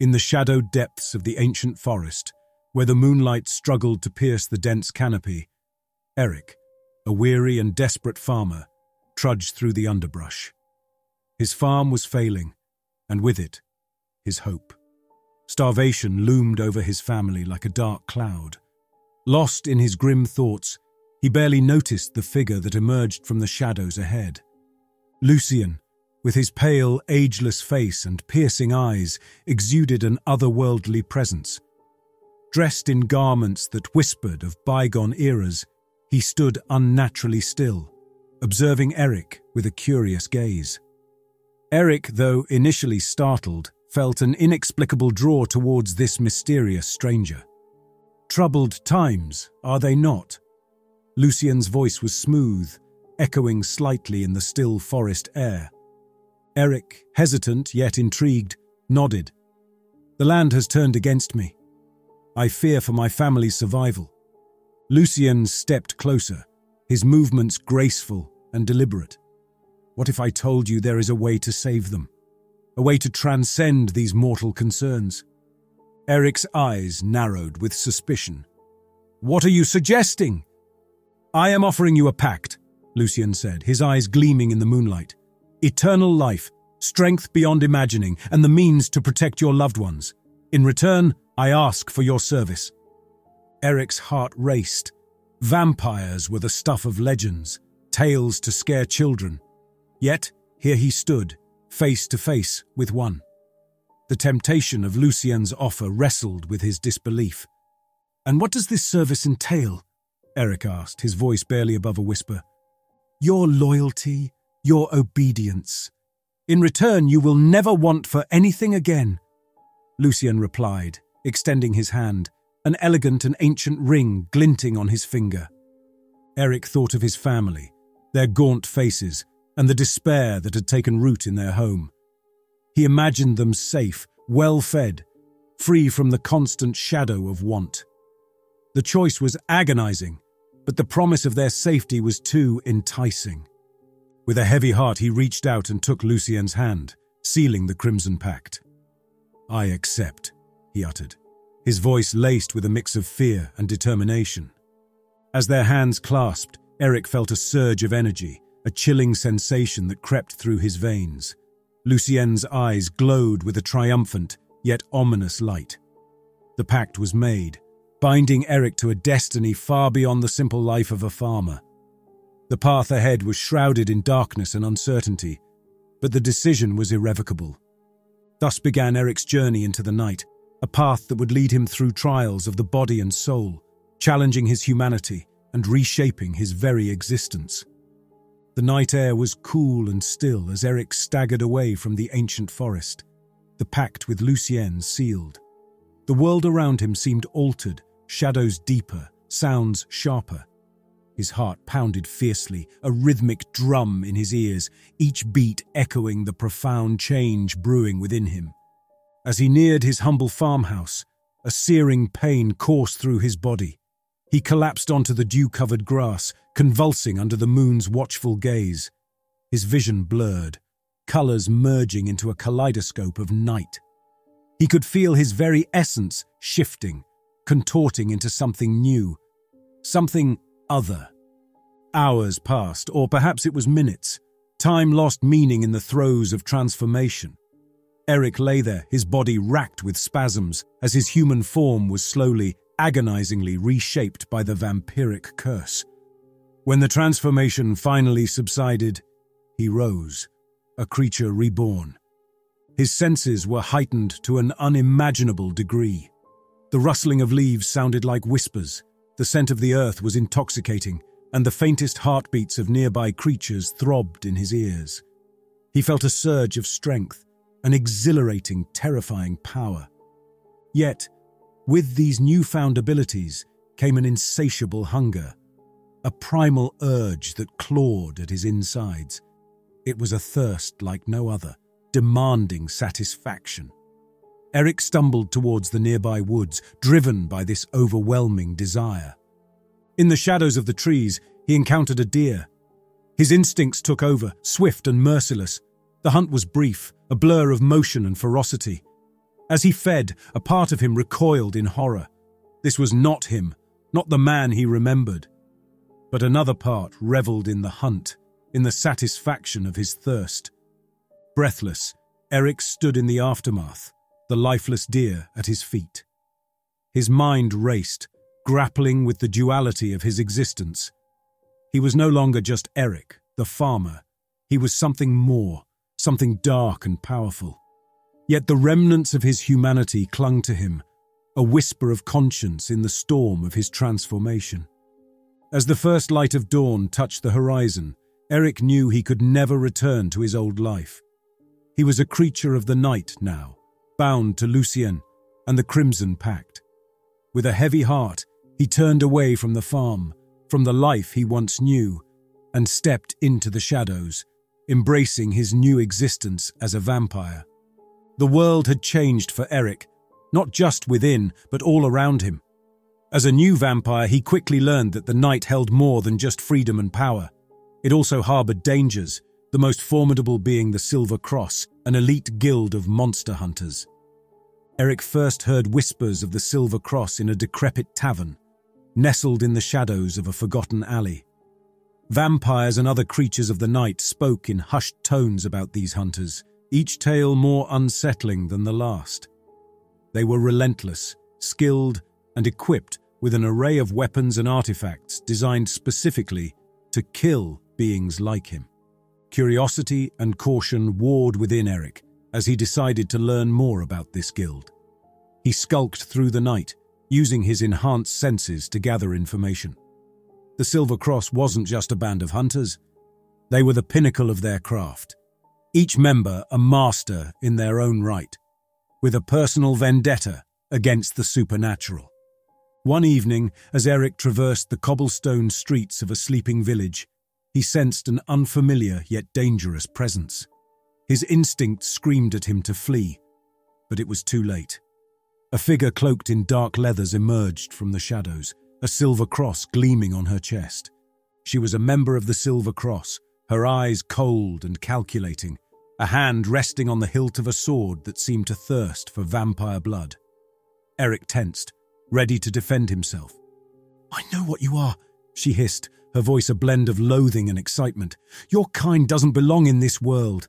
In the shadowed depths of the ancient forest, where the moonlight struggled to pierce the dense canopy, Eric, a weary and desperate farmer, trudged through the underbrush. His farm was failing, and with it, his hope. Starvation loomed over his family like a dark cloud. Lost in his grim thoughts, he barely noticed the figure that emerged from the shadows ahead. Lucien, with his pale, ageless face and piercing eyes, exuded an otherworldly presence. Dressed in garments that whispered of bygone eras, he stood unnaturally still, observing Eric with a curious gaze. Eric, though initially startled, felt an inexplicable draw towards this mysterious stranger. Troubled times, are they not? Lucien's voice was smooth, echoing slightly in the still forest air. Eric, hesitant yet intrigued, nodded. The land has turned against me. I fear for my family's survival. Lucien stepped closer, his movements graceful and deliberate. What if I told you there is a way to save them? A way to transcend these mortal concerns? Eric's eyes narrowed with suspicion. What are you suggesting? I am offering you a pact, Lucien said, his eyes gleaming in the moonlight. Eternal life, strength beyond imagining, and the means to protect your loved ones. In return, I ask for your service. Eric's heart raced. Vampires were the stuff of legends, tales to scare children. Yet, here he stood, face to face with one. The temptation of Lucien's offer wrestled with his disbelief. And what does this service entail? Eric asked, his voice barely above a whisper. Your loyalty, your obedience. In return, you will never want for anything again. Lucien replied, extending his hand, an elegant and ancient ring glinting on his finger. Eric thought of his family, their gaunt faces, and the despair that had taken root in their home. He imagined them safe, well fed, free from the constant shadow of want. The choice was agonizing, but the promise of their safety was too enticing. With a heavy heart, he reached out and took Lucien's hand, sealing the Crimson Pact. I accept, he uttered, his voice laced with a mix of fear and determination. As their hands clasped, Eric felt a surge of energy, a chilling sensation that crept through his veins. Lucien's eyes glowed with a triumphant, yet ominous light. The pact was made, binding Eric to a destiny far beyond the simple life of a farmer. The path ahead was shrouded in darkness and uncertainty, but the decision was irrevocable. Thus began Eric's journey into the night, a path that would lead him through trials of the body and soul, challenging his humanity and reshaping his very existence. The night air was cool and still as Eric staggered away from the ancient forest, the pact with Lucien sealed. The world around him seemed altered shadows deeper, sounds sharper. His heart pounded fiercely, a rhythmic drum in his ears, each beat echoing the profound change brewing within him. As he neared his humble farmhouse, a searing pain coursed through his body. He collapsed onto the dew-covered grass, convulsing under the moon's watchful gaze. His vision blurred, colours merging into a kaleidoscope of night. He could feel his very essence shifting, contorting into something new, something other. Hours passed, or perhaps it was minutes. Time lost meaning in the throes of transformation. Eric lay there, his body racked with spasms, as his human form was slowly, agonizingly reshaped by the vampiric curse. When the transformation finally subsided, he rose, a creature reborn. His senses were heightened to an unimaginable degree. The rustling of leaves sounded like whispers, the scent of the earth was intoxicating, and the faintest heartbeats of nearby creatures throbbed in his ears. He felt a surge of strength, an exhilarating, terrifying power. Yet, with these newfound abilities came an insatiable hunger, a primal urge that clawed at his insides. It was a thirst like no other, demanding satisfaction. Eric stumbled towards the nearby woods, driven by this overwhelming desire. In the shadows of the trees, he encountered a deer. His instincts took over, swift and merciless. The hunt was brief, a blur of motion and ferocity. As he fed, a part of him recoiled in horror. This was not him, not the man he remembered. But another part revelled in the hunt, in the satisfaction of his thirst. Breathless, Eric stood in the aftermath, the lifeless deer at his feet. His mind raced, grappling with the duality of his existence. He was no longer just Eric, the farmer. He was something more, something dark and powerful. Yet the remnants of his humanity clung to him, a whisper of conscience in the storm of his transformation. As the first light of dawn touched the horizon, Eric knew he could never return to his old life. He was a creature of the night now, bound to Lucien and the Crimson Pact. With a heavy heart, he turned away from the farm, from the life he once knew, and stepped into the shadows, embracing his new existence as a vampire. The world had changed for Eric, not just within, but all around him. As a new vampire, he quickly learned that the night held more than just freedom and power. It also harbored dangers, the most formidable being the Silver Cross, an elite guild of monster hunters. Eric first heard whispers of the Silver Cross in a decrepit tavern, nestled in the shadows of a forgotten alley. Vampires and other creatures of the night spoke in hushed tones about these hunters, each tale more unsettling than the last. They were relentless, skilled, and equipped with an array of weapons and artifacts designed specifically to kill beings like him. Curiosity and caution warred within Eric as he decided to learn more about this guild. He skulked through the night, using his enhanced senses to gather information. The Silver Cross wasn't just a band of hunters, they were the pinnacle of their craft, each member a master in their own right, with a personal vendetta against the supernatural. One evening, as Eric traversed the cobblestone streets of a sleeping village, he sensed an unfamiliar yet dangerous presence. His instinct screamed at him to flee, but it was too late. A figure cloaked in dark leathers emerged from the shadows, a silver cross gleaming on her chest. She was a member of the Silver Cross, her eyes cold and calculating, a hand resting on the hilt of a sword that seemed to thirst for vampire blood. Eric tensed, ready to defend himself. I know what you are, she hissed, her voice a blend of loathing and excitement. Your kind doesn't belong in this world.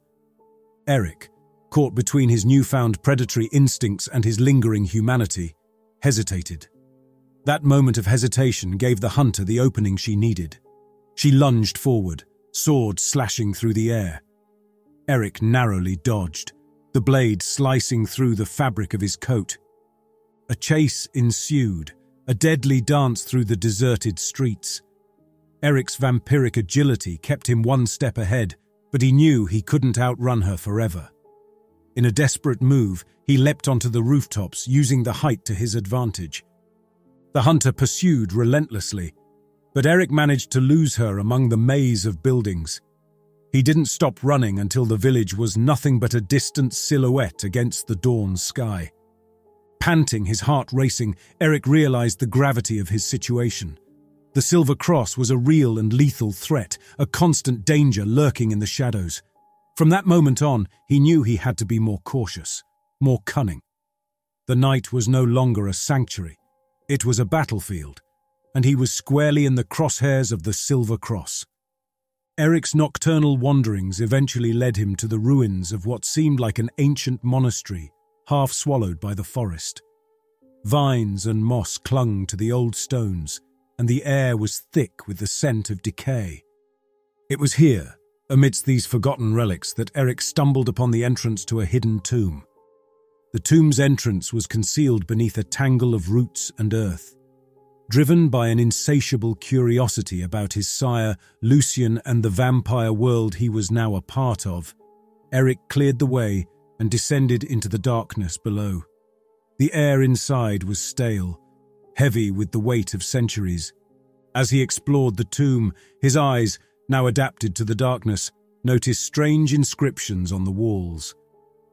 Eric, caught between his newfound predatory instincts and his lingering humanity, hesitated. That moment of hesitation gave the hunter the opening she needed. She lunged forward, sword slashing through the air. Eric narrowly dodged, the blade slicing through the fabric of his coat. A chase ensued, a deadly dance through the deserted streets. Eric's vampiric agility kept him one step ahead, but he knew he couldn't outrun her forever. In a desperate move, he leapt onto the rooftops, using the height to his advantage. The hunter pursued relentlessly, but Eric managed to lose her among the maze of buildings. He didn't stop running until the village was nothing but a distant silhouette against the dawn sky. Panting, his heart racing, Eric realized the gravity of his situation. The Silver Cross was a real and lethal threat, a constant danger lurking in the shadows. From that moment on, he knew he had to be more cautious, more cunning. The night was no longer a sanctuary, it was a battlefield, and he was squarely in the crosshairs of the Silver Cross. Eric's nocturnal wanderings eventually led him to the ruins of what seemed like an ancient monastery half swallowed by the forest. Vines and moss clung to the old stones, and the air was thick with the scent of decay. It was here, amidst these forgotten relics, that Eric stumbled upon the entrance to a hidden tomb. The tomb's entrance was concealed beneath a tangle of roots and earth. Driven by an insatiable curiosity about his sire, Lucien, and the vampire world he was now a part of, Eric cleared the way and descended into the darkness below. The air inside was stale, heavy with the weight of centuries. As he explored the tomb, his eyes, now adapted to the darkness, noticed strange inscriptions on the walls.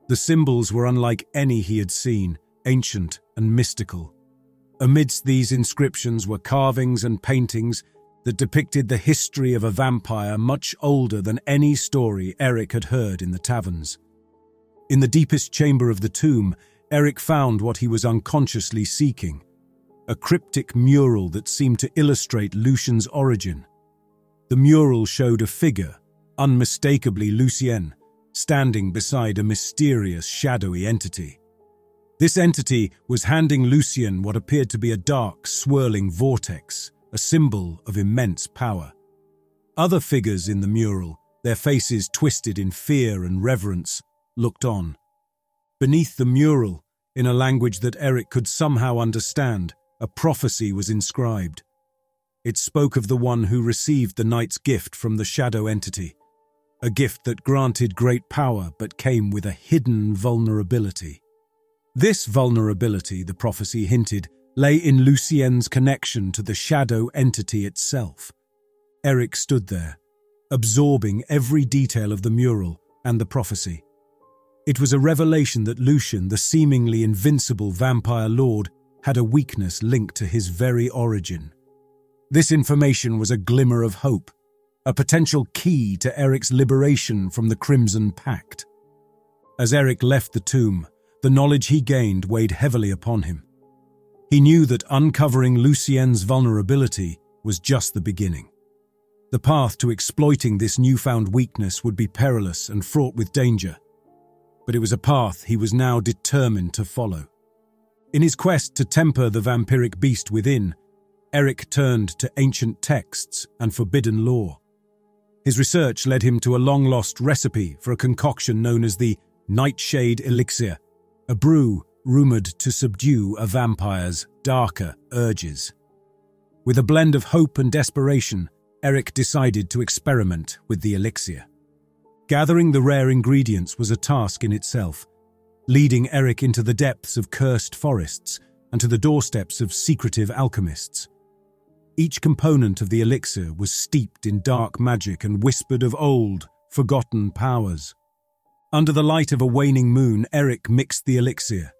The symbols were unlike any he had seen, ancient and mystical. Amidst these inscriptions were carvings and paintings that depicted the history of a vampire much older than any story Eric had heard in the taverns. In the deepest chamber of the tomb, Eric found what he was unconsciously seeking a cryptic mural that seemed to illustrate Lucien's origin. The mural showed a figure, unmistakably Lucien, standing beside a mysterious, shadowy entity. This entity was handing Lucien what appeared to be a dark, swirling vortex, a symbol of immense power. Other figures in the mural, their faces twisted in fear and reverence, looked on. Beneath the mural, in a language that Eric could somehow understand, a prophecy was inscribed. It spoke of the one who received the night's gift from the shadow entity, a gift that granted great power but came with a hidden vulnerability. This vulnerability, the prophecy hinted, lay in Lucien's connection to the shadow entity itself. Eric stood there, absorbing every detail of the mural and the prophecy. It was a revelation that Lucien, the seemingly invincible vampire lord, had a weakness linked to his very origin. This information was a glimmer of hope, a potential key to Eric's liberation from the Crimson Pact. As Eric left the tomb, the knowledge he gained weighed heavily upon him. He knew that uncovering Lucien's vulnerability was just the beginning. The path to exploiting this newfound weakness would be perilous and fraught with danger, but it was a path he was now determined to follow. In his quest to temper the vampiric beast within, Eric turned to ancient texts and forbidden lore. His research led him to a long lost recipe for a concoction known as the Nightshade Elixir, a brew rumoured to subdue a vampire's darker urges. With a blend of hope and desperation, Eric decided to experiment with the elixir. Gathering the rare ingredients was a task in itself, leading Eric into the depths of cursed forests and to the doorsteps of secretive alchemists. Each component of the elixir was steeped in dark magic and whispered of old, forgotten powers. Under the light of a waning moon, Eric mixed the elixir.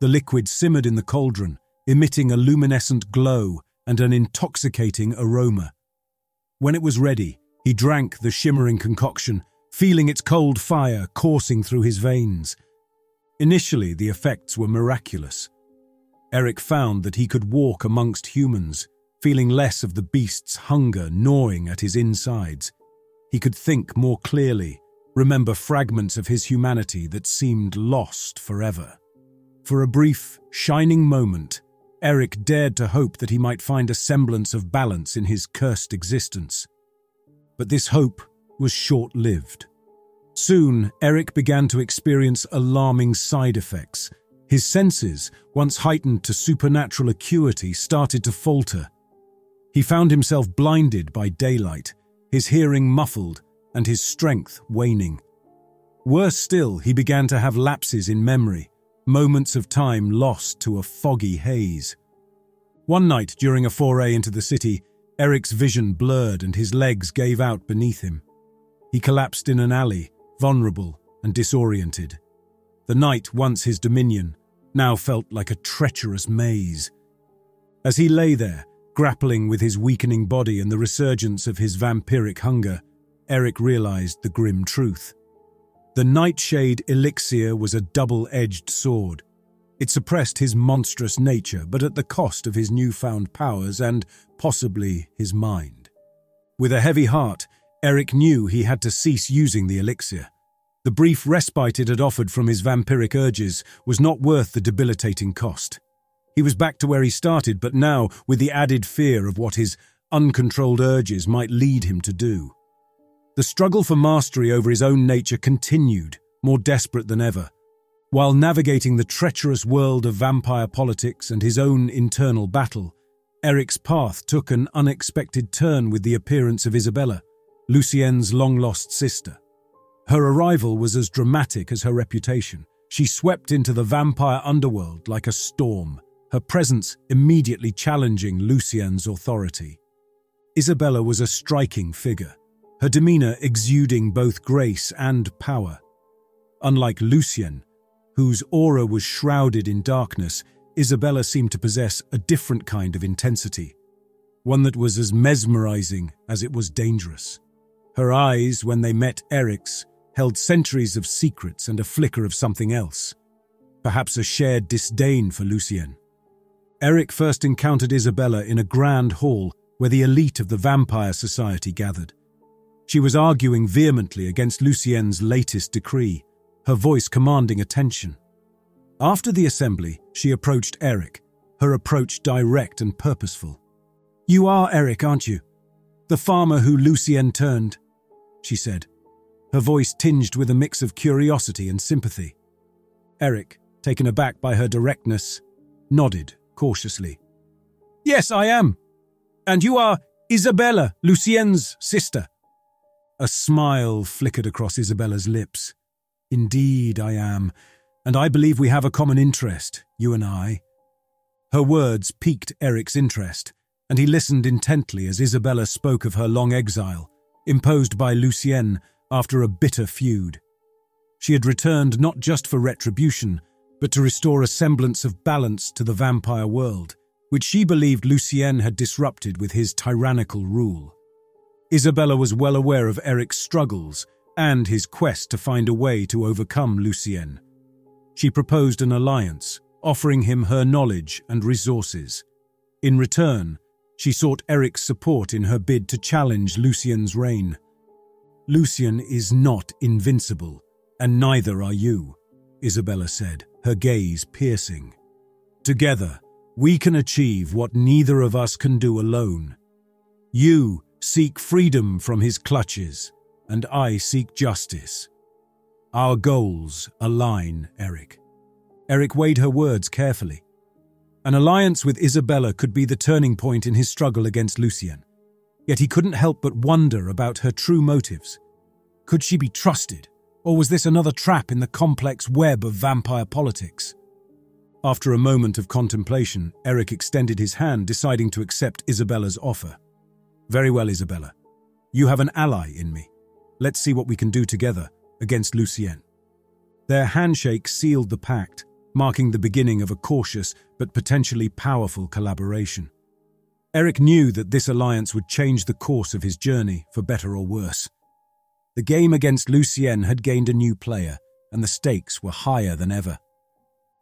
The liquid simmered in the cauldron, emitting a luminescent glow and an intoxicating aroma. When it was ready, he drank the shimmering concoction feeling its cold fire coursing through his veins. Initially, the effects were miraculous. Eric found that he could walk amongst humans, feeling less of the beast's hunger gnawing at his insides. He could think more clearly, remember fragments of his humanity that seemed lost forever. For a brief, shining moment, Eric dared to hope that he might find a semblance of balance in his cursed existence. But this hope was short lived. Soon, Eric began to experience alarming side effects. His senses, once heightened to supernatural acuity, started to falter. He found himself blinded by daylight, his hearing muffled, and his strength waning. Worse still, he began to have lapses in memory, moments of time lost to a foggy haze. One night, during a foray into the city, Eric's vision blurred and his legs gave out beneath him. He collapsed in an alley, vulnerable and disoriented. The night, once his dominion, now felt like a treacherous maze. As he lay there, grappling with his weakening body and the resurgence of his vampiric hunger, Eric realized the grim truth. The Nightshade elixir was a double-edged sword. It suppressed his monstrous nature, but at the cost of his newfound powers and, possibly, his mind. With a heavy heart, Eric knew he had to cease using the elixir. The brief respite it had offered from his vampiric urges was not worth the debilitating cost. He was back to where he started, but now with the added fear of what his uncontrolled urges might lead him to do. The struggle for mastery over his own nature continued, more desperate than ever. While navigating the treacherous world of vampire politics and his own internal battle, Eric's path took an unexpected turn with the appearance of Isabella. Lucien's long-lost sister. Her arrival was as dramatic as her reputation. She swept into the vampire underworld like a storm, her presence immediately challenging Lucien's authority. Isabella was a striking figure, her demeanour exuding both grace and power. Unlike Lucien, whose aura was shrouded in darkness, Isabella seemed to possess a different kind of intensity, one that was as mesmerizing as it was dangerous. Her eyes, when they met Eric's, held centuries of secrets and a flicker of something else. perhaps a shared disdain for Lucien. Eric first encountered Isabella in a grand hall where the elite of the Vampire Society gathered. She was arguing vehemently against Lucien's latest decree, her voice commanding attention. After the assembly, she approached Eric, her approach direct and purposeful. You are Eric, aren't you? The farmer who Lucien turned, she said, her voice tinged with a mix of curiosity and sympathy. Eric, taken aback by her directness, nodded cautiously. Yes, I am. And you are Isabella, Lucien's sister. A smile flickered across Isabella's lips. Indeed, I am, and I believe we have a common interest, you and I. Her words piqued Eric's interest, and he listened intently as Isabella spoke of her long exile, imposed by Lucien after a bitter feud. She had returned not just for retribution, but to restore a semblance of balance to the vampire world, which she believed Lucien had disrupted with his tyrannical rule. Isabella was well aware of Eric's struggles and his quest to find a way to overcome Lucien. She proposed an alliance, offering him her knowledge and resources. In return, she sought Eric's support in her bid to challenge Lucien's reign. Lucien is not invincible, and neither are you, Isabella said, her gaze piercing. Together, we can achieve what neither of us can do alone. You seek freedom from his clutches, and I seek justice. Our goals align, Eric. Eric weighed her words carefully. An alliance with Isabella could be the turning point in his struggle against Lucien. Yet he couldn't help but wonder about her true motives. Could she be trusted, or was this another trap in the complex web of vampire politics? After a moment of contemplation, Eric extended his hand, deciding to accept Isabella's offer. Very well, Isabella. You have an ally in me. Let's see what we can do together against Lucien. Their handshake sealed the pact, marking the beginning of a cautious but potentially powerful collaboration. Eric knew that this alliance would change the course of his journey, for better or worse. The game against Lucien had gained a new player, and the stakes were higher than ever.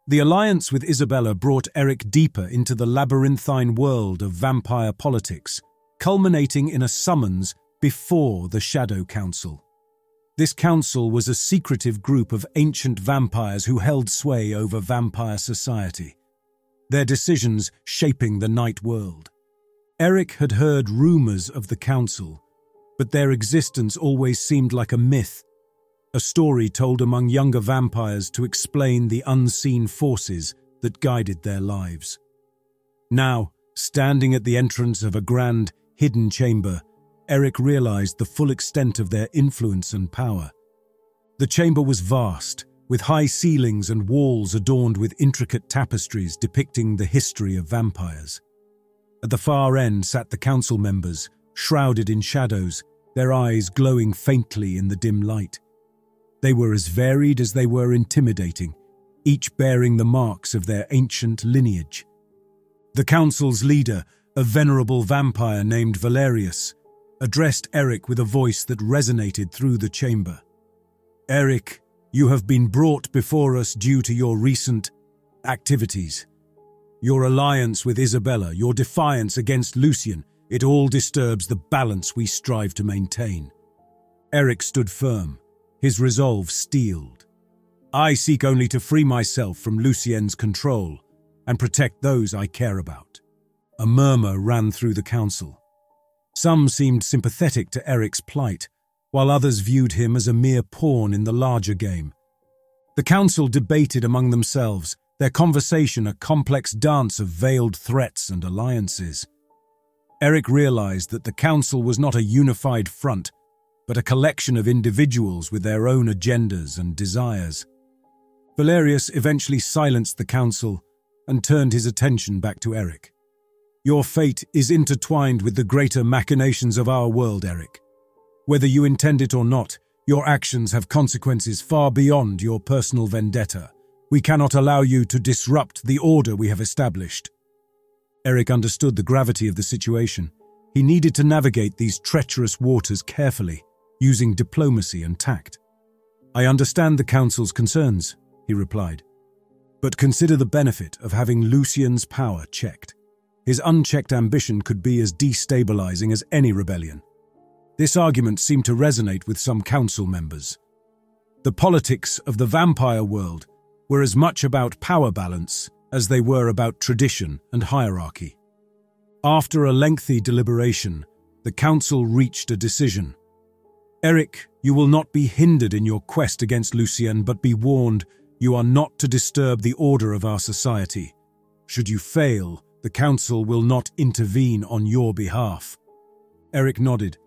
The alliance with Isabella brought Eric deeper into the labyrinthine world of vampire politics, culminating in a summons before the Shadow Council. This council was a secretive group of ancient vampires who held sway over vampire society, their decisions shaping the night world. Eric had heard rumours of the council, but their existence always seemed like a myth, a story told among younger vampires to explain the unseen forces that guided their lives. Now, standing at the entrance of a grand, hidden chamber, Eric realized the full extent of their influence and power. The chamber was vast, with high ceilings and walls adorned with intricate tapestries depicting the history of vampires. At the far end sat the council members, shrouded in shadows, their eyes glowing faintly in the dim light. They were as varied as they were intimidating, each bearing the marks of their ancient lineage. The council's leader, a venerable vampire named Valerius, addressed Eric with a voice that resonated through the chamber. Eric, you have been brought before us due to your recent activities. Your alliance with Isabella, your defiance against Lucien, it all disturbs the balance we strive to maintain. Eric stood firm, his resolve steeled. I seek only to free myself from Lucien's control and protect those I care about. A murmur ran through the council. Some seemed sympathetic to Eric's plight, while others viewed him as a mere pawn in the larger game. The council debated among themselves, their conversation a complex dance of veiled threats and alliances. Eric realized that the council was not a unified front, but a collection of individuals with their own agendas and desires. Valerius eventually silenced the council and turned his attention back to Eric. Your fate is intertwined with the greater machinations of our world, Eric. Whether you intend it or not, your actions have consequences far beyond your personal vendetta. We cannot allow you to disrupt the order we have established. Eric understood the gravity of the situation. He needed to navigate these treacherous waters carefully, using diplomacy and tact. I understand the Council's concerns, he replied. But consider the benefit of having Lucien's power checked. His unchecked ambition could be as destabilizing as any rebellion. This argument seemed to resonate with some council members. The politics of the vampire world were as much about power balance as they were about tradition and hierarchy. After a lengthy deliberation, the council reached a decision. Eric, you will not be hindered in your quest against Lucien, but be warned you are not to disturb the order of our society. Should you fail, the council will not intervene on your behalf. Eric nodded,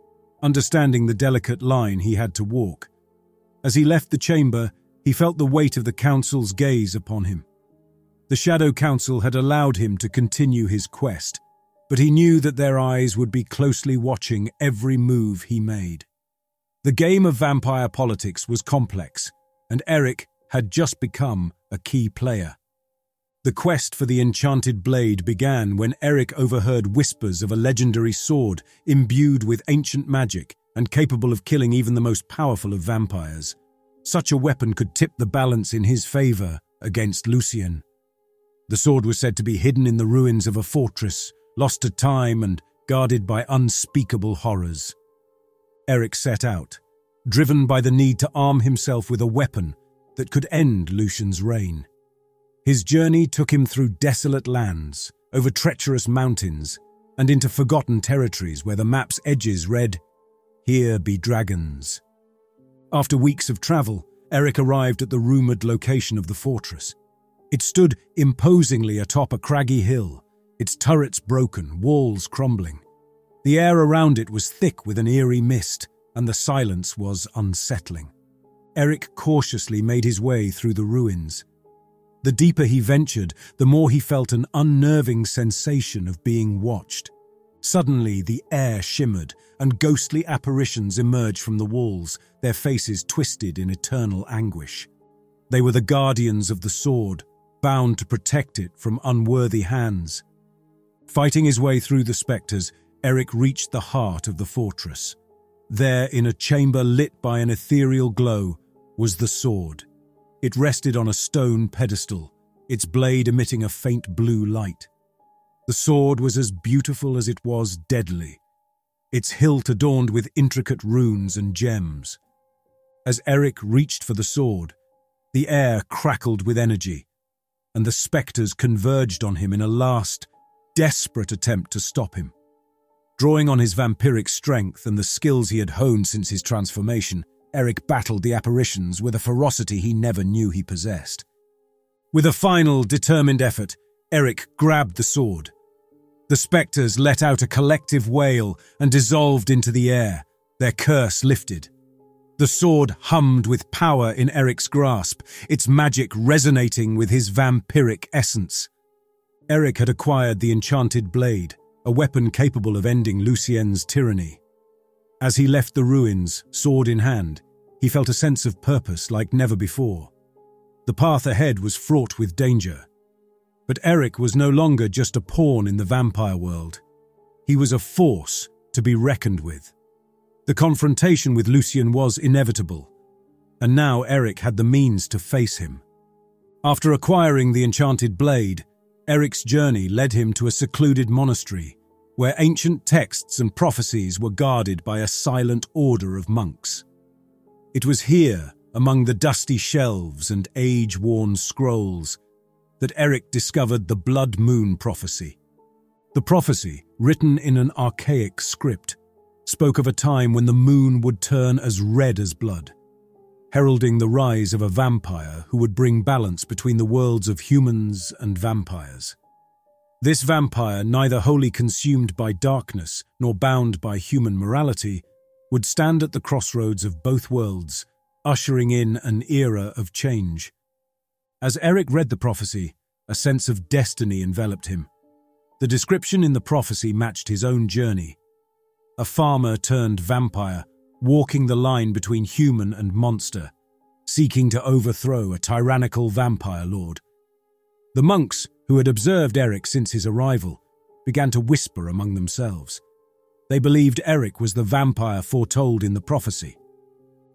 understanding the delicate line he had to walk. As he left the chamber, he felt the weight of the council's gaze upon him. The Shadow Council had allowed him to continue his quest, but he knew that their eyes would be closely watching every move he made. The game of vampire politics was complex, and Eric had just become a key player. The quest for the enchanted blade began when Eric overheard whispers of a legendary sword imbued with ancient magic and capable of killing even the most powerful of vampires. Such a weapon could tip the balance in his favor against Lucien. The sword was said to be hidden in the ruins of a fortress, lost to time and guarded by unspeakable horrors. Eric set out, driven by the need to arm himself with a weapon that could end Lucien's reign. His journey took him through desolate lands, over treacherous mountains, and into forgotten territories where the map's edges read, Here be dragons. After weeks of travel, Eric arrived at the rumoured location of the fortress. It stood imposingly atop a craggy hill, its turrets broken, walls crumbling. The air around it was thick with an eerie mist, and the silence was unsettling. Eric cautiously made his way through the ruins, the deeper he ventured, the more he felt an unnerving sensation of being watched. Suddenly, the air shimmered, and ghostly apparitions emerged from the walls, their faces twisted in eternal anguish. They were the guardians of the sword, bound to protect it from unworthy hands. Fighting his way through the spectres, Eric reached the heart of the fortress. There, in a chamber lit by an ethereal glow, was the sword. It rested on a stone pedestal, its blade emitting a faint blue light. The sword was as beautiful as it was deadly, its hilt adorned with intricate runes and gems. As Eric reached for the sword, the air crackled with energy, and the spectres converged on him in a last, desperate attempt to stop him. Drawing on his vampiric strength and the skills he had honed since his transformation, Eric battled the apparitions with a ferocity he never knew he possessed. With a final, determined effort, Eric grabbed the sword. The spectres let out a collective wail and dissolved into the air, their curse lifted. The sword hummed with power in Eric's grasp, its magic resonating with his vampiric essence. Eric had acquired the enchanted blade, a weapon capable of ending Lucien's tyranny. As he left the ruins, sword in hand, he felt a sense of purpose like never before. The path ahead was fraught with danger. But Eric was no longer just a pawn in the vampire world. He was a force to be reckoned with. The confrontation with Lucien was inevitable, and now Eric had the means to face him. After acquiring the enchanted blade, Eric's journey led him to a secluded monastery where ancient texts and prophecies were guarded by a silent order of monks. It was here, among the dusty shelves and age-worn scrolls, that Eric discovered the Blood Moon prophecy. The prophecy, written in an archaic script, spoke of a time when the moon would turn as red as blood, heralding the rise of a vampire who would bring balance between the worlds of humans and vampires. This vampire, neither wholly consumed by darkness nor bound by human morality, would stand at the crossroads of both worlds, ushering in an era of change. As Eric read the prophecy, a sense of destiny enveloped him. The description in the prophecy matched his own journey. A farmer turned vampire, walking the line between human and monster, seeking to overthrow a tyrannical vampire lord. The monks, who had observed Eric since his arrival, began to whisper among themselves. They believed Eric was the vampire foretold in the prophecy.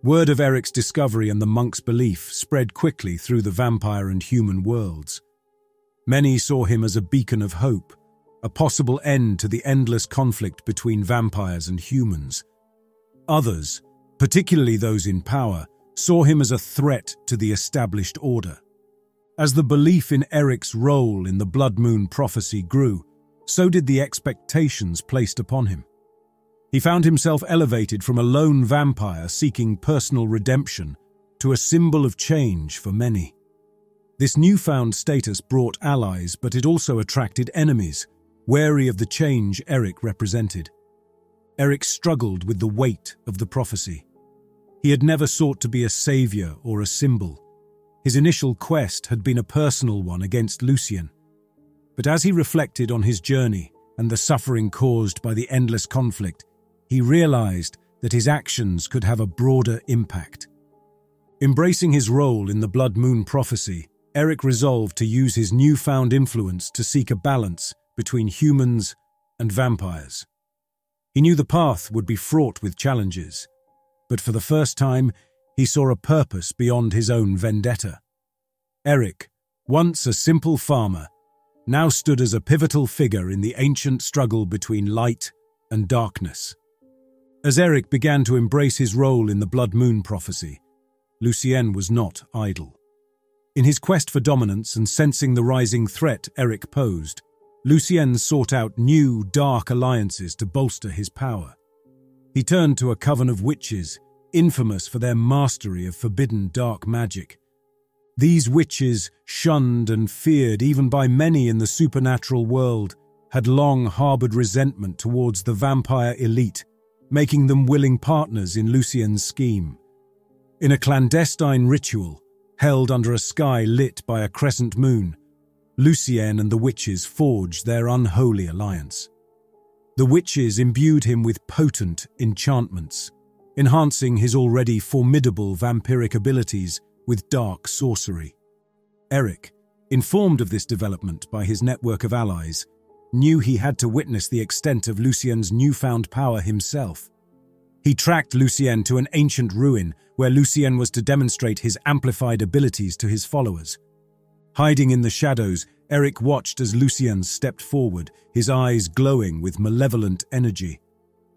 Word of Eric's discovery and the monk's belief spread quickly through the vampire and human worlds. Many saw him as a beacon of hope, a possible end to the endless conflict between vampires and humans. Others, particularly those in power, saw him as a threat to the established order. As the belief in Eric's role in the Blood Moon prophecy grew, so did the expectations placed upon him. He found himself elevated from a lone vampire seeking personal redemption to a symbol of change for many. This newfound status brought allies, but it also attracted enemies, wary of the change Eric represented. Eric struggled with the weight of the prophecy. He had never sought to be a savior or a symbol. His initial quest had been a personal one against Lucien. But as he reflected on his journey and the suffering caused by the endless conflict, he realized that his actions could have a broader impact. Embracing his role in the Blood Moon prophecy, Eric resolved to use his newfound influence to seek a balance between humans and vampires. He knew the path would be fraught with challenges, but for the first time, he saw a purpose beyond his own vendetta. Eric, once a simple farmer, now stood as a pivotal figure in the ancient struggle between light and darkness. As Eric began to embrace his role in the Blood Moon prophecy, Lucien was not idle. In his quest for dominance and sensing the rising threat Eric posed, Lucien sought out new, dark alliances to bolster his power. He turned to a coven of witches, infamous for their mastery of forbidden dark magic, these witches, shunned and feared even by many in the supernatural world, had long harboured resentment towards the vampire elite, making them willing partners in Lucien's scheme. In a clandestine ritual, held under a sky lit by a crescent moon, Lucien and the witches forged their unholy alliance. The witches imbued him with potent enchantments, enhancing his already formidable vampiric abilities with dark sorcery. Eric, informed of this development by his network of allies, knew he had to witness the extent of Lucien's newfound power himself. He tracked Lucien to an ancient ruin where Lucien was to demonstrate his amplified abilities to his followers. Hiding in the shadows, Eric watched as Lucien stepped forward, his eyes glowing with malevolent energy.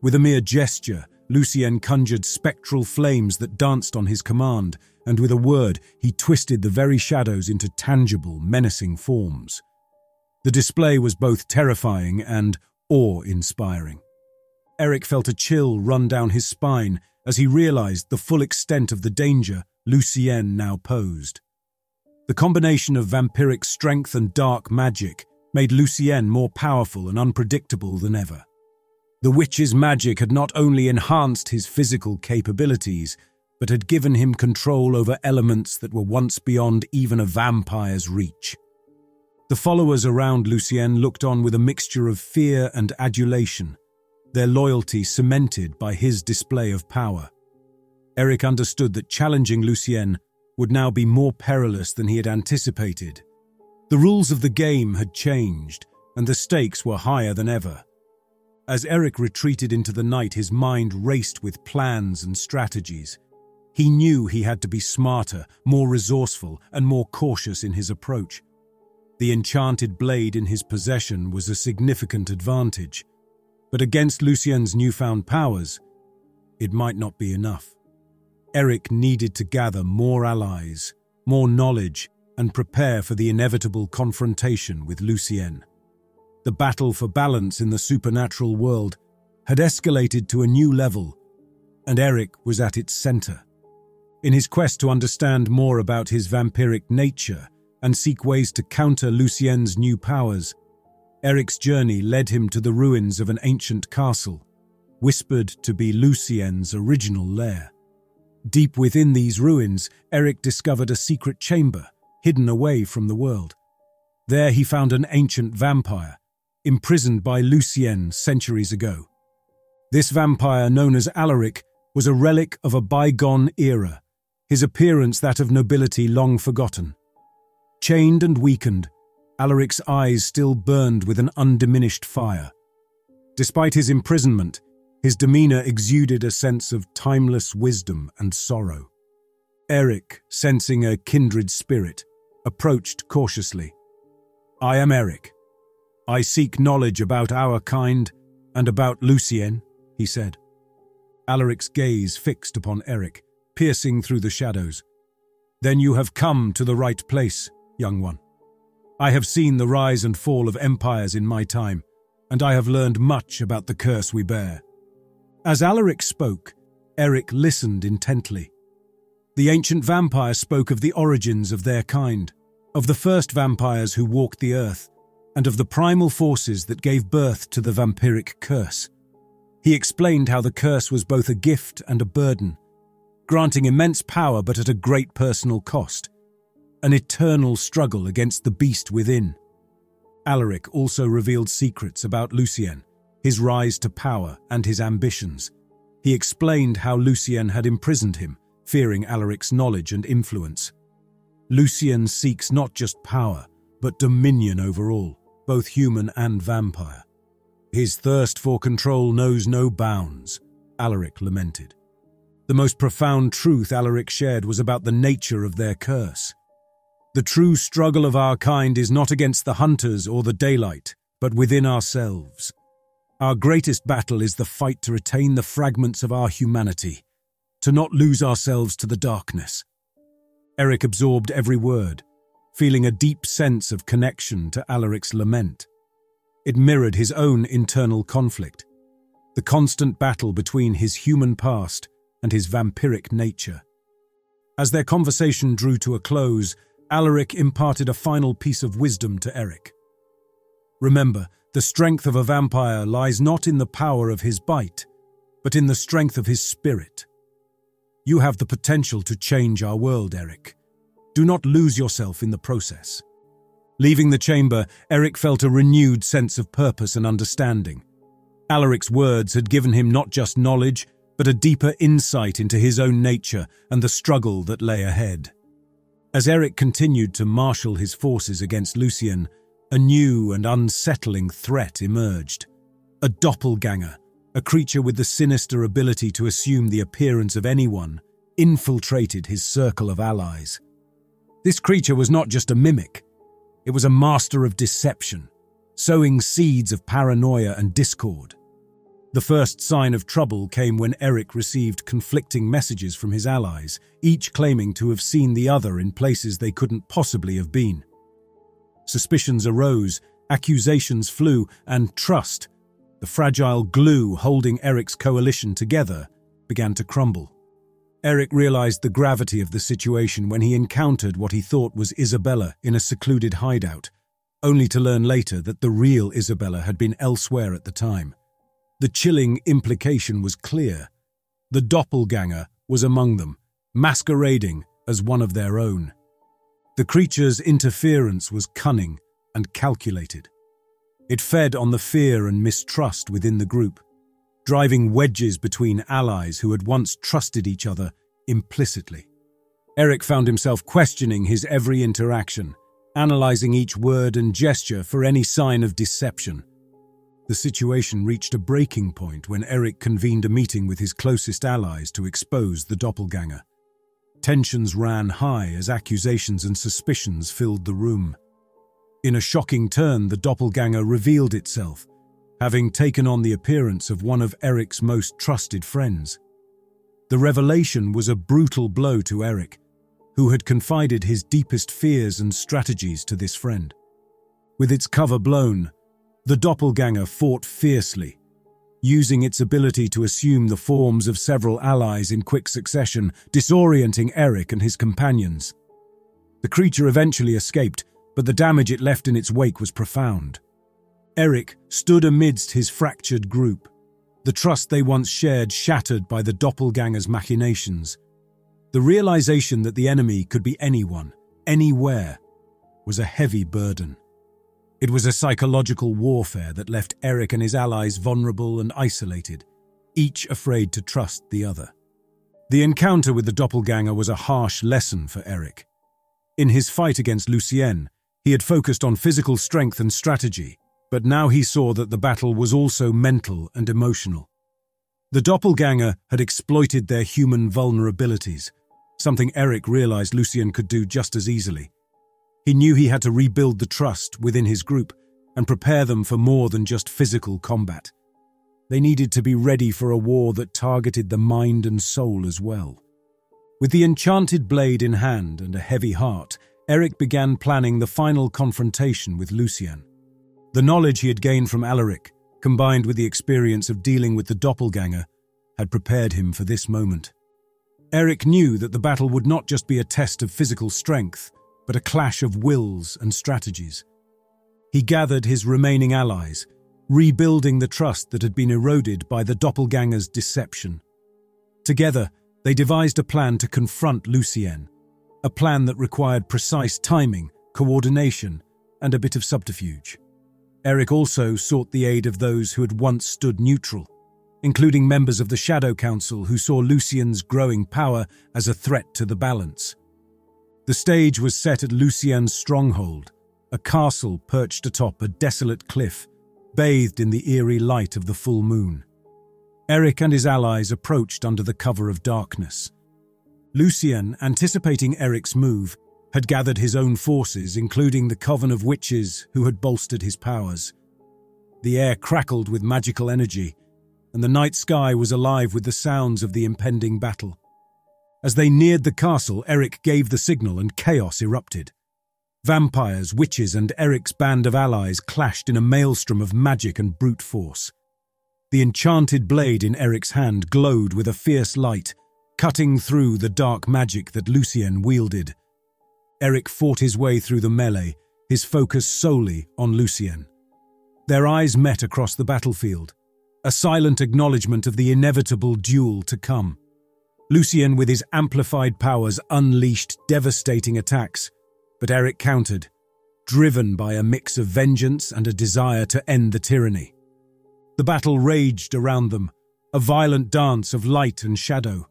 With a mere gesture, Lucien conjured spectral flames that danced on his command, and with a word he twisted the very shadows into tangible, menacing forms. The display was both terrifying and awe-inspiring. Eric felt a chill run down his spine as he realized the full extent of the danger Lucien now posed. The combination of vampiric strength and dark magic made Lucien more powerful and unpredictable than ever. The witch's magic had not only enhanced his physical capabilities, but had given him control over elements that were once beyond even a vampire's reach. The followers around Lucien looked on with a mixture of fear and adulation, their loyalty cemented by his display of power. Eric understood that challenging Lucien would now be more perilous than he had anticipated. The rules of the game had changed, and the stakes were higher than ever. As Eric retreated into the night, his mind raced with plans and strategies. He knew he had to be smarter, more resourceful, and more cautious in his approach. The enchanted blade in his possession was a significant advantage, but against Lucien's newfound powers, it might not be enough. Eric needed to gather more allies, more knowledge, and prepare for the inevitable confrontation with Lucien. The battle for balance in the supernatural world had escalated to a new level, and Eric was at its center. In his quest to understand more about his vampiric nature and seek ways to counter Lucien's new powers, Eric's journey led him to the ruins of an ancient castle, whispered to be Lucien's original lair. Deep within these ruins, Eric discovered a secret chamber, hidden away from the world. There he found an ancient vampire, imprisoned by Lucien centuries ago. This vampire, known as Alaric, was a relic of a bygone era his appearance that of nobility long forgotten. Chained and weakened, Alaric's eyes still burned with an undiminished fire. Despite his imprisonment, His demeanor exuded a sense of timeless wisdom and sorrow. Eric, sensing a kindred spirit, approached cautiously. I am Eric. I seek knowledge about our kind and about Lucien, he said. Alaric's gaze fixed upon Eric, piercing through the shadows. Then you have come to the right place, young one. I have seen the rise and fall of empires in my time, and I have learned much about the curse we bear. As Alaric spoke, Eric listened intently. The ancient vampire spoke of the origins of their kind, of the first vampires who walked the earth, and of the primal forces that gave birth to the vampiric curse. He explained how the curse was both a gift and a burden, granting immense power but at a great personal cost, an eternal struggle against the beast within. Alaric also revealed secrets about Lucien, his rise to power and his ambitions. He explained how Lucien had imprisoned him, fearing Alaric's knowledge and influence. Lucien seeks not just power, but dominion over all, both human and vampire. His thirst for control knows no bounds, Alaric lamented. The most profound truth Alaric shared was about the nature of their curse. The true struggle of our kind is not against the hunters or the daylight, but within ourselves. Our greatest battle is the fight to retain the fragments of our humanity, to not lose ourselves to the darkness. Eric absorbed every word, feeling a deep sense of connection to Alaric's lament. It mirrored his own internal conflict, the constant battle between his human past and his vampiric nature. As their conversation drew to a close, Alaric imparted a final piece of wisdom to Eric. Remember, the strength of a vampire lies not in the power of his bite, but in the strength of his spirit. You have the potential to change our world, Eric. Do not lose yourself in the process. Leaving the chamber, Eric felt a renewed sense of purpose and understanding. Alaric's words had given him not just knowledge, but a deeper insight into his own nature and the struggle that lay ahead. As Eric continued to marshal his forces against Lucien, a new and unsettling threat emerged. A doppelganger, a creature with the sinister ability to assume the appearance of anyone, infiltrated his circle of allies. This creature was not just a mimic, it was a master of deception, sowing seeds of paranoia and discord. The first sign of trouble came when Eric received conflicting messages from his allies, each claiming to have seen the other in places they couldn't possibly have been. Suspicions arose, accusations flew, and trust, the fragile glue holding Eric's coalition together, began to crumble. Eric realized the gravity of the situation when he encountered what he thought was Isabella in a secluded hideout, only to learn later that the real Isabella had been elsewhere at the time. The chilling implication was clear. The doppelganger was among them, masquerading as one of their own. The creature's interference was cunning and calculated. It fed on the fear and mistrust within the group, driving wedges between allies who had once trusted each other implicitly. Eric found himself questioning his every interaction, analyzing each word and gesture for any sign of deception. The situation reached a breaking point when Eric convened a meeting with his closest allies to expose the doppelganger. Tensions ran high as accusations and suspicions filled the room. In a shocking turn, the doppelganger revealed itself, having taken on the appearance of one of Eric's most trusted friends. The revelation was a brutal blow to Eric, who had confided his deepest fears and strategies to this friend. With its cover blown, the doppelganger fought fiercely, using its ability to assume the forms of several allies in quick succession, disorienting Eric and his companions. The creature eventually escaped, but the damage it left in its wake was profound. Eric stood amidst his fractured group, the trust they once shared shattered by the doppelganger's machinations. The realization that the enemy could be anyone, anywhere, was a heavy burden. It was a psychological warfare that left Eric and his allies vulnerable and isolated, each afraid to trust the other. The encounter with the doppelganger was a harsh lesson for Eric. In his fight against Lucien, he had focused on physical strength and strategy, but now he saw that the battle was also mental and emotional. The doppelganger had exploited their human vulnerabilities, something Eric realized Lucien could do just as easily. He knew he had to rebuild the trust within his group and prepare them for more than just physical combat. They needed to be ready for a war that targeted the mind and soul as well. With the enchanted blade in hand and a heavy heart, Eric began planning the final confrontation with Lucien. The knowledge he had gained from Alaric combined with the experience of dealing with the doppelganger, had prepared him for this moment. Eric knew that the battle would not just be a test of physical strength, but a clash of wills and strategies. He gathered his remaining allies, rebuilding the trust that had been eroded by the doppelganger's deception. Together, they devised a plan to confront Lucien, a plan that required precise timing, coordination, and a bit of subterfuge. Eric also sought the aid of those who had once stood neutral, including members of the Shadow Council who saw Lucien's growing power as a threat to the balance. The stage was set at Lucien's stronghold, a castle perched atop a desolate cliff, bathed in the eerie light of the full moon. Eric and his allies approached under the cover of darkness. Lucien, anticipating Eric's move, had gathered his own forces, including the coven of witches who had bolstered his powers. The air crackled with magical energy, and the night sky was alive with the sounds of the impending battle. As they neared the castle, Eric gave the signal and chaos erupted. Vampires, witches, and Eric's band of allies clashed in a maelstrom of magic and brute force. The enchanted blade in Eric's hand glowed with a fierce light, cutting through the dark magic that Lucien wielded. Eric fought his way through the melee, his focus solely on Lucien. Their eyes met across the battlefield, a silent acknowledgement of the inevitable duel to come. Lucien, with his amplified powers, unleashed devastating attacks, but Eric countered, driven by a mix of vengeance and a desire to end the tyranny. The battle raged around them, a violent dance of light and shadow.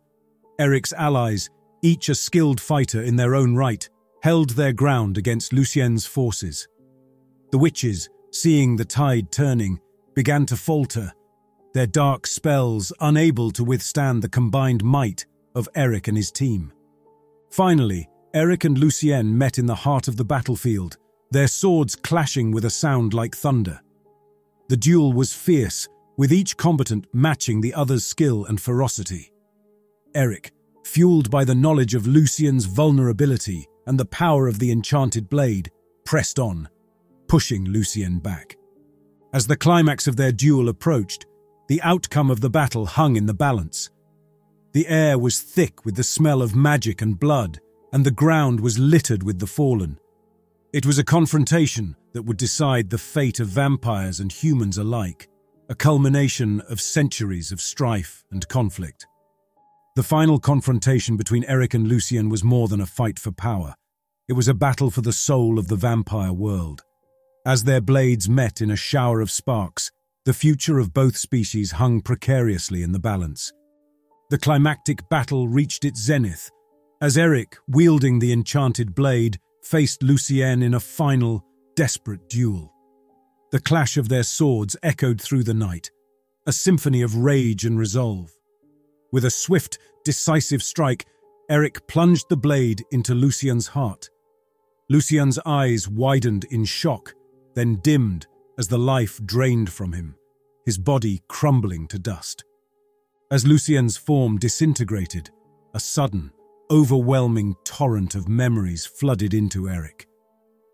Eric's allies, each a skilled fighter in their own right, held their ground against Lucien's forces. The witches, seeing the tide turning, began to falter, their dark spells unable to withstand the combined might of Eric and his team. Finally, Eric and Lucien met in the heart of the battlefield, their swords clashing with a sound like thunder. The duel was fierce, with each combatant matching the other's skill and ferocity. Eric, fueled by the knowledge of Lucien's vulnerability, and the power of the enchanted blade pressed on, pushing Lucien back. As the climax of their duel approached, the outcome of the battle hung in the balance. The air was thick with the smell of magic and blood, and the ground was littered with the fallen. It was a confrontation that would decide the fate of vampires and humans alike, a culmination of centuries of strife and conflict. The final confrontation between Eric and Lucien was more than a fight for power. It was a battle for the soul of the vampire world. As their blades met in a shower of sparks, the future of both species hung precariously in the balance. The climactic battle reached its zenith as Eric, wielding the enchanted blade, faced Lucien in a final, desperate duel. The clash of their swords echoed through the night, a symphony of rage and resolve. With a swift, decisive strike, Eric plunged the blade into Lucien's heart. Lucien's eyes widened in shock, then dimmed as the life drained from him, his body crumbling to dust. As Lucien's form disintegrated, a sudden, overwhelming torrent of memories flooded into Eric.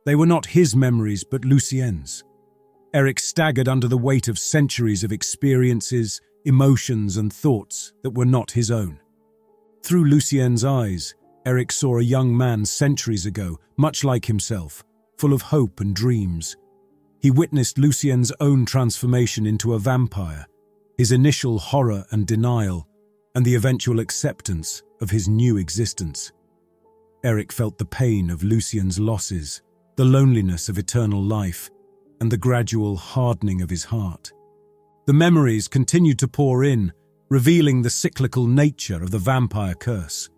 They were not his memories, but Lucien's. Eric staggered under the weight of centuries of experiences, emotions, and thoughts that were not his own. Through Lucien's eyes, Eric saw a young man centuries ago, much like himself, full of hope and dreams. He witnessed Lucien's own transformation into a vampire, his initial horror and denial, and the eventual acceptance of his new existence. Eric felt the pain of Lucien's losses, the loneliness of eternal life, and the gradual hardening of his heart. The memories continued to pour in, revealing the cyclical nature of the vampire curse.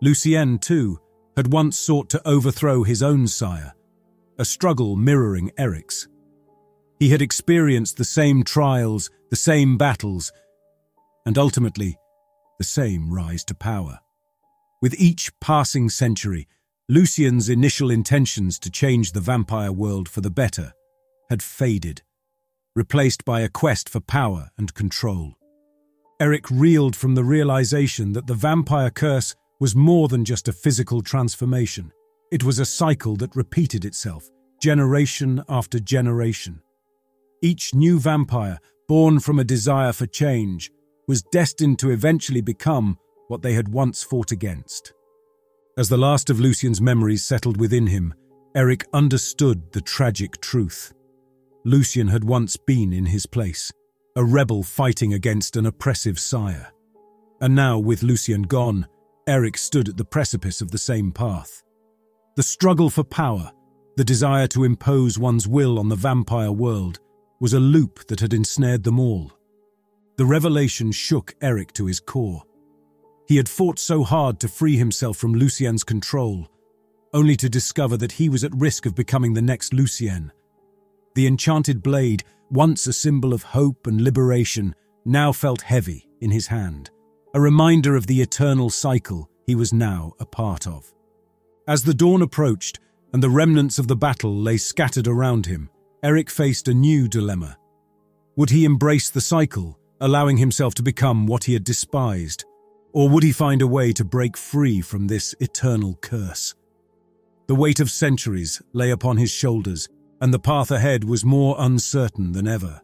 Lucien, too, had once sought to overthrow his own sire, a struggle mirroring Eric's. He had experienced the same trials, the same battles, and ultimately, the same rise to power. With each passing century, Lucien's initial intentions to change the vampire world for the better had faded, replaced by a quest for power and control. Eric reeled from the realization that the vampire curse was more than just a physical transformation. It was a cycle that repeated itself, generation after generation. Each new vampire, born from a desire for change, was destined to eventually become what they had once fought against. As the last of Lucien's memories settled within him, Eric understood the tragic truth. Lucien had once been in his place, a rebel fighting against an oppressive sire. And now, with Lucien gone, Eric stood at the precipice of the same path. The struggle for power, the desire to impose one's will on the vampire world, was a loop that had ensnared them all. The revelation shook Eric to his core. He had fought so hard to free himself from Lucien's control, only to discover that he was at risk of becoming the next Lucien. The enchanted blade, once a symbol of hope and liberation, now felt heavy in his hand, a reminder of the eternal cycle he was now a part of. As the dawn approached and the remnants of the battle lay scattered around him, Eric faced a new dilemma. Would he embrace the cycle allowing himself to become what he had despised? Or would he find a way to break free from this eternal curse? The weight of centuries lay upon his shoulders, and the path ahead was more uncertain than ever.